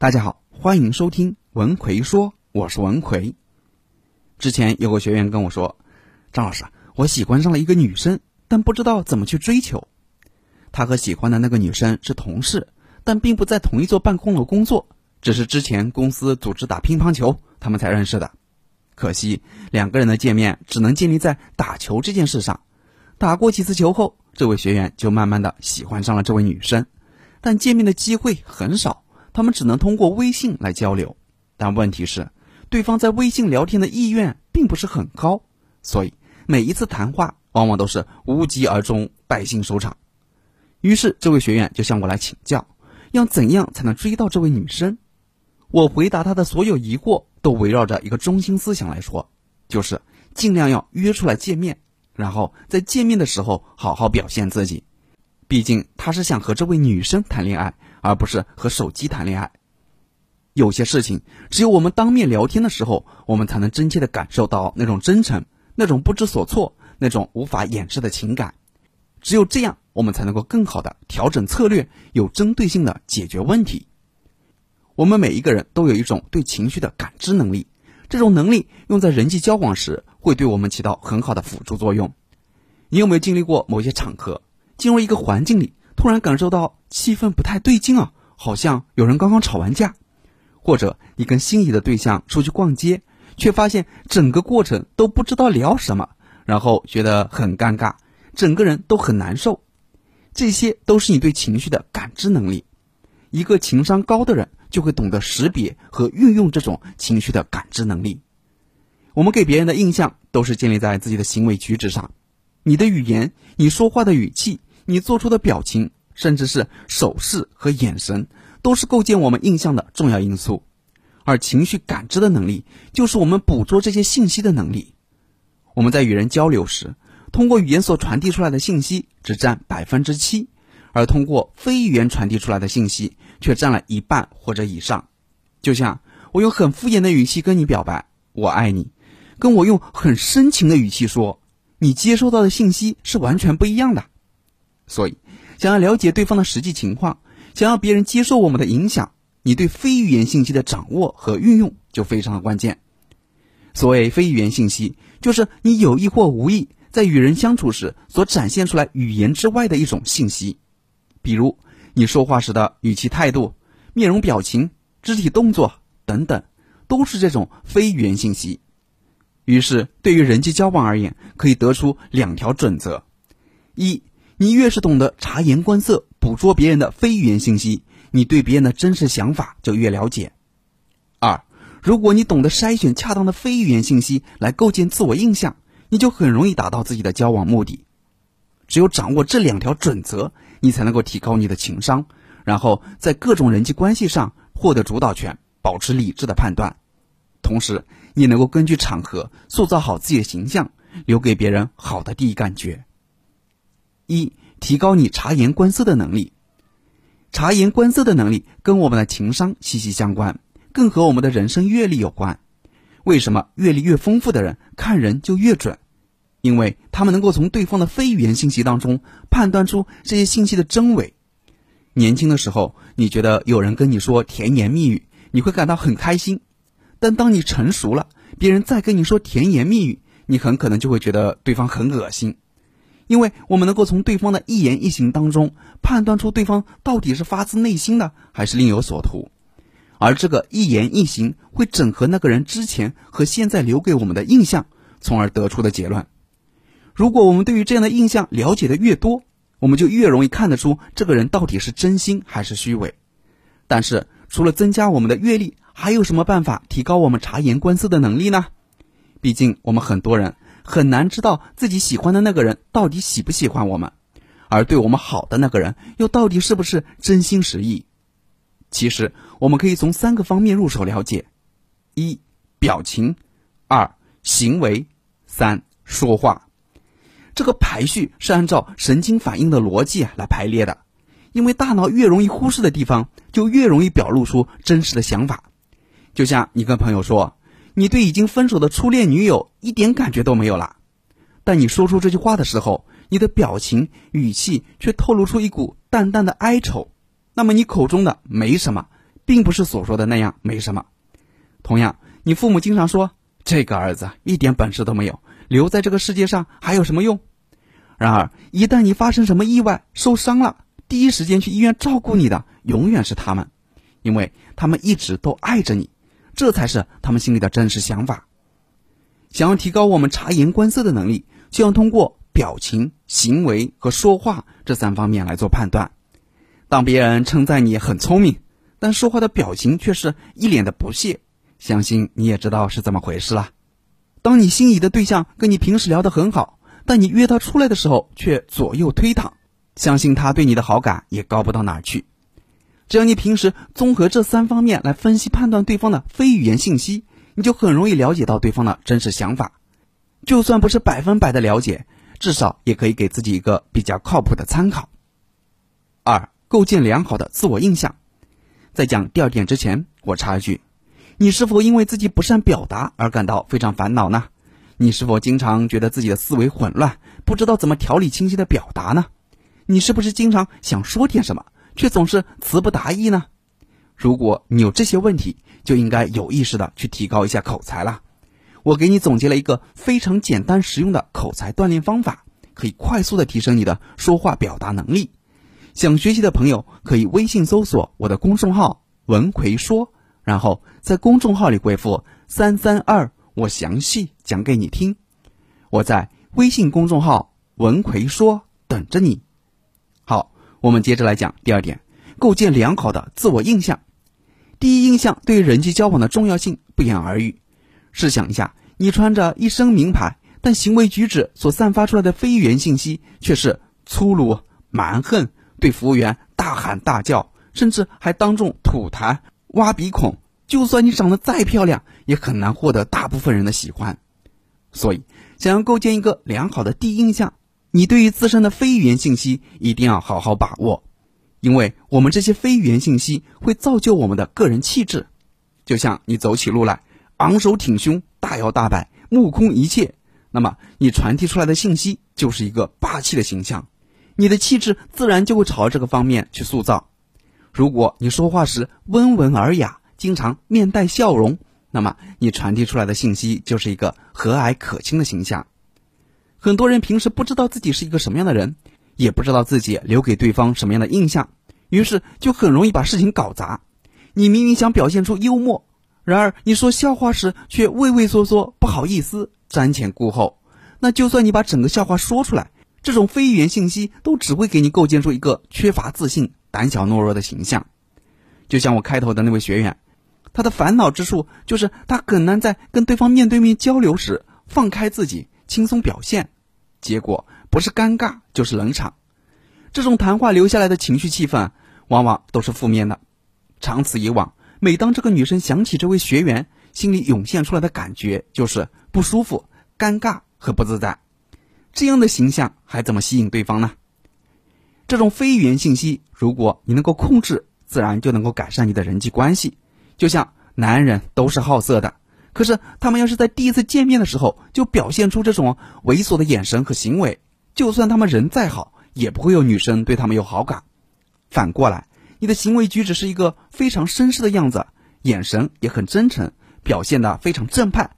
大家好，欢迎收听文奎说，我是文奎。之前有个学员跟我说：“张老师，我喜欢上了一个女生，但不知道怎么去追求。他和喜欢的那个女生是同事，但并不在同一座办公楼工作，只是之前公司组织打乒乓球，他们才认识的。可惜两个人的见面只能建立在打球这件事上。打过几次球后，这位学员就慢慢的喜欢上了这位女生，但见面的机会很少。”他们只能通过微信来交流，但问题是，对方在微信聊天的意愿并不是很高，所以每一次谈话往往都是无疾而终、败兴收场。于是，这位学员就向我来请教，要怎样才能追到这位女生？我回答他的所有疑惑都围绕着一个中心思想来说，就是尽量要约出来见面，然后在见面的时候好好表现自己。毕竟他是想和这位女生谈恋爱。而不是和手机谈恋爱。有些事情，只有我们当面聊天的时候，我们才能真切的感受到那种真诚、那种不知所措、那种无法掩饰的情感。只有这样，我们才能够更好的调整策略，有针对性的解决问题。我们每一个人都有一种对情绪的感知能力，这种能力用在人际交往时，会对我们起到很好的辅助作用。你有没有经历过某些场合，进入一个环境里？突然感受到气氛不太对劲啊，好像有人刚刚吵完架，或者你跟心仪的对象出去逛街，却发现整个过程都不知道聊什么，然后觉得很尴尬，整个人都很难受。这些都是你对情绪的感知能力。一个情商高的人就会懂得识别和运用这种情绪的感知能力。我们给别人的印象都是建立在自己的行为举止上，你的语言，你说话的语气。你做出的表情，甚至是手势和眼神，都是构建我们印象的重要因素。而情绪感知的能力，就是我们捕捉这些信息的能力。我们在与人交流时，通过语言所传递出来的信息只占百分之七，而通过非语言传递出来的信息却占了一半或者以上。就像我用很敷衍的语气跟你表白“我爱你”，跟我用很深情的语气说，你接收到的信息是完全不一样的。所以，想要了解对方的实际情况，想要别人接受我们的影响，你对非语言信息的掌握和运用就非常的关键。所谓非语言信息，就是你有意或无意在与人相处时所展现出来语言之外的一种信息，比如你说话时的语气、态度、面容表情、肢体动作等等，都是这种非语言信息。于是，对于人际交往而言，可以得出两条准则：一。你越是懂得察言观色，捕捉别人的非语言信息，你对别人的真实想法就越了解。二，如果你懂得筛选恰当的非语言信息来构建自我印象，你就很容易达到自己的交往目的。只有掌握这两条准则，你才能够提高你的情商，然后在各种人际关系上获得主导权，保持理智的判断。同时，你能够根据场合塑造好自己的形象，留给别人好的第一感觉。一提高你察言观色的能力，察言观色的能力跟我们的情商息息相关，更和我们的人生阅历有关。为什么阅历越丰富的人看人就越准？因为他们能够从对方的非语言信息当中判断出这些信息的真伪。年轻的时候，你觉得有人跟你说甜言蜜语，你会感到很开心；但当你成熟了，别人再跟你说甜言蜜语，你很可能就会觉得对方很恶心。因为我们能够从对方的一言一行当中判断出对方到底是发自内心的还是另有所图，而这个一言一行会整合那个人之前和现在留给我们的印象，从而得出的结论。如果我们对于这样的印象了解的越多，我们就越容易看得出这个人到底是真心还是虚伪。但是，除了增加我们的阅历，还有什么办法提高我们察言观色的能力呢？毕竟，我们很多人。很难知道自己喜欢的那个人到底喜不喜欢我们，而对我们好的那个人又到底是不是真心实意？其实我们可以从三个方面入手了解：一、表情；二、行为；三、说话。这个排序是按照神经反应的逻辑来排列的，因为大脑越容易忽视的地方，就越容易表露出真实的想法。就像你跟朋友说。你对已经分手的初恋女友一点感觉都没有了，但你说出这句话的时候，你的表情语气却透露出一股淡淡的哀愁。那么你口中的没什么，并不是所说的那样没什么。同样，你父母经常说这个儿子一点本事都没有，留在这个世界上还有什么用？然而，一旦你发生什么意外受伤了，第一时间去医院照顾你的永远是他们，因为他们一直都爱着你，这才是他们心里的真实想法。想要提高我们察言观色的能力，就要通过表情、行为和说话这三方面来做判断。当别人称赞你很聪明，但说话的表情却是一脸的不屑，相信你也知道是怎么回事了。当你心仪的对象跟你平时聊得很好。但你约他出来的时候却左右推搪，相信他对你的好感也高不到哪儿去。只要你平时综合这三方面来分析判断对方的非语言信息，你就很容易了解到对方的真实想法。就算不是百分百的了解，至少也可以给自己一个比较靠谱的参考。二、构建良好的自我印象。在讲第二点之前，我插一句：你是否因为自己不善表达而感到非常烦恼呢？你是否经常觉得自己的思维混乱，不知道怎么条理清晰的表达呢？你是不是经常想说点什么，却总是词不达意呢？如果你有这些问题，就应该有意识的去提高一下口才了。我给你总结了一个非常简单实用的口才锻炼方法，可以快速的提升你的说话表达能力。想学习的朋友可以微信搜索我的公众号“文奎说”，然后在公众号里回复“三三二”。我详细讲给你听，我在微信公众号“文奎说”等着你。我们接着来讲第二点，构建良好的自我印象。第一印象对于人际交往的重要性不言而喻。试想一下，你穿着一身名牌，但行为举止所散发出来的非语言信息却是粗鲁、蛮横，对服务员大喊大叫，甚至还当众吐痰、挖鼻孔。就算你长得再漂亮，也很难获得大部分人的喜欢。所以，想要构建一个良好的第一印象，你对于自身的非语言信息一定要好好把握，因为我们这些非语言信息会造就我们的个人气质。就像你走起路来昂首挺胸、大摇大摆、目空一切，那么你传递出来的信息就是一个霸气的形象，你的气质自然就会朝这个方面去塑造。如果你说话时温文尔雅，经常面带笑容，那么你传递出来的信息就是一个和蔼可亲的形象。很多人平时不知道自己是一个什么样的人，也不知道自己留给对方什么样的印象，于是就很容易把事情搞砸。你明明想表现出幽默，然而你说笑话时却畏畏缩缩、不好意思、瞻前顾后。那就算你把整个笑话说出来，这种非语言信息都只会给你构建出一个缺乏自信、胆小懦弱的形象。就像我开头的那位学员。他的烦恼之处就是他很难在跟对方面对面交流时放开自己，轻松表现，结果不是尴尬就是冷场。这种谈话留下来的情绪气氛往往都是负面的。长此以往，每当这个女生想起这位学员，心里涌现出来的感觉就是不舒服、尴尬和不自在。这样的形象还怎么吸引对方呢？这种非语言信息，如果你能够控制，自然就能够改善你的人际关系。就像男人都是好色的，可是他们要是在第一次见面的时候就表现出这种猥琐的眼神和行为，就算他们人再好，也不会有女生对他们有好感。反过来，你的行为举止是一个非常绅士的样子，眼神也很真诚，表现的非常正派，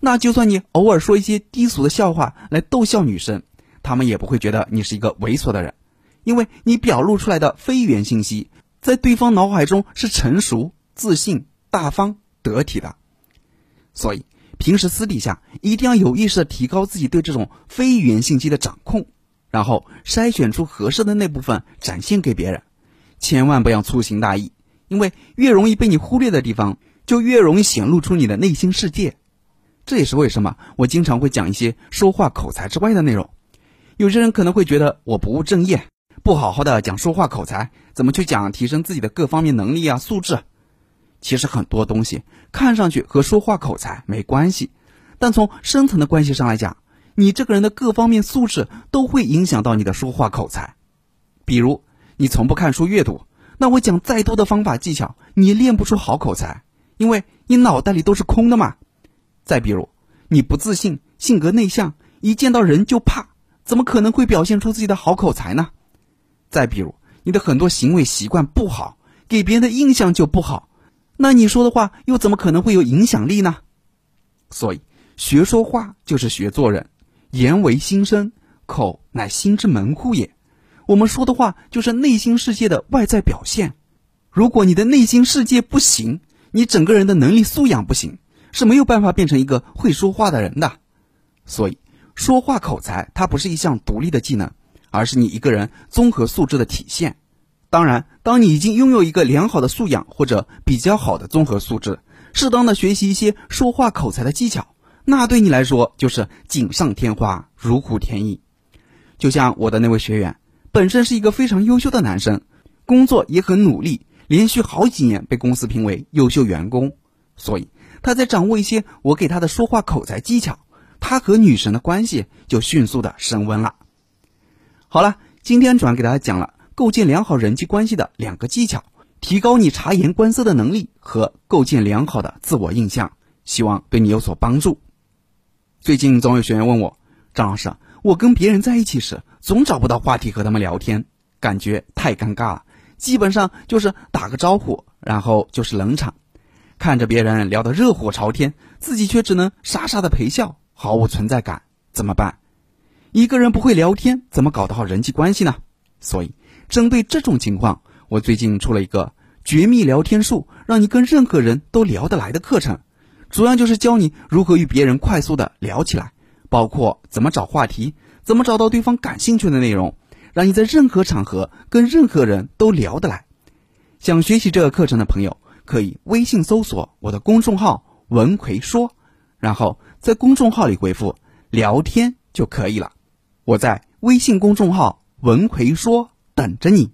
那就算你偶尔说一些低俗的笑话来逗笑女生，他们也不会觉得你是一个猥琐的人，因为你表露出来的非语言信息，在对方脑海中是成熟、自信。大方得体的，所以平时私底下一定要有意识的提高自己对这种非语言信息的掌控，然后筛选出合适的那部分展现给别人，千万不要粗心大意，因为越容易被你忽略的地方，就越容易显露出你的内心世界。这也是为什么我经常会讲一些说话口才之外的内容。有些人可能会觉得我不务正业，不好好的讲说话口才，怎么去讲提升自己的各方面能力啊素质？其实很多东西看上去和说话口才没关系，但从深层的关系上来讲，你这个人的各方面素质都会影响到你的说话口才。比如，你从不看书阅读，那我讲再多的方法技巧，你练不出好口才，因为你脑袋里都是空的嘛。再比如，你不自信，性格内向，一见到人就怕，怎么可能会表现出自己的好口才呢？再比如，你的很多行为习惯不好，给别人的印象就不好。那你说的话又怎么可能会有影响力呢？所以，学说话就是学做人，言为心声，口乃心之门户也。我们说的话就是内心世界的外在表现。如果你的内心世界不行，你整个人的能力素养不行，是没有办法变成一个会说话的人的。所以，说话口才它不是一项独立的技能，而是你一个人综合素质的体现。当然，当你已经拥有一个良好的素养或者比较好的综合素质，适当的学习一些说话口才的技巧，那对你来说就是锦上添花，如虎添翼。就像我的那位学员，本身是一个非常优秀的男生，工作也很努力，连续好几年被公司评为优秀员工。所以他在掌握一些我给他的说话口才技巧，他和女神的关系就迅速的升温了。好了，今天主要给大家讲了。构建良好人际关系的两个技巧，提高你察言观色的能力和构建良好的自我印象，希望对你有所帮助。最近总有学员问我，张老师，我跟别人在一起时总找不到话题和他们聊天，感觉太尴尬了，基本上就是打个招呼，然后就是冷场，看着别人聊得热火朝天，自己却只能傻傻的陪笑，毫无存在感，怎么办？一个人不会聊天，怎么搞得好人际关系呢？所以。针对这种情况，我最近出了一个绝密聊天术，让你跟任何人都聊得来的课程。主要就是教你如何与别人快速的聊起来，包括怎么找话题，怎么找到对方感兴趣的内容，让你在任何场合跟任何人都聊得来。想学习这个课程的朋友，可以微信搜索我的公众号“文奎说”，然后在公众号里回复“聊天”就可以了。我在微信公众号“文奎说”。等着你。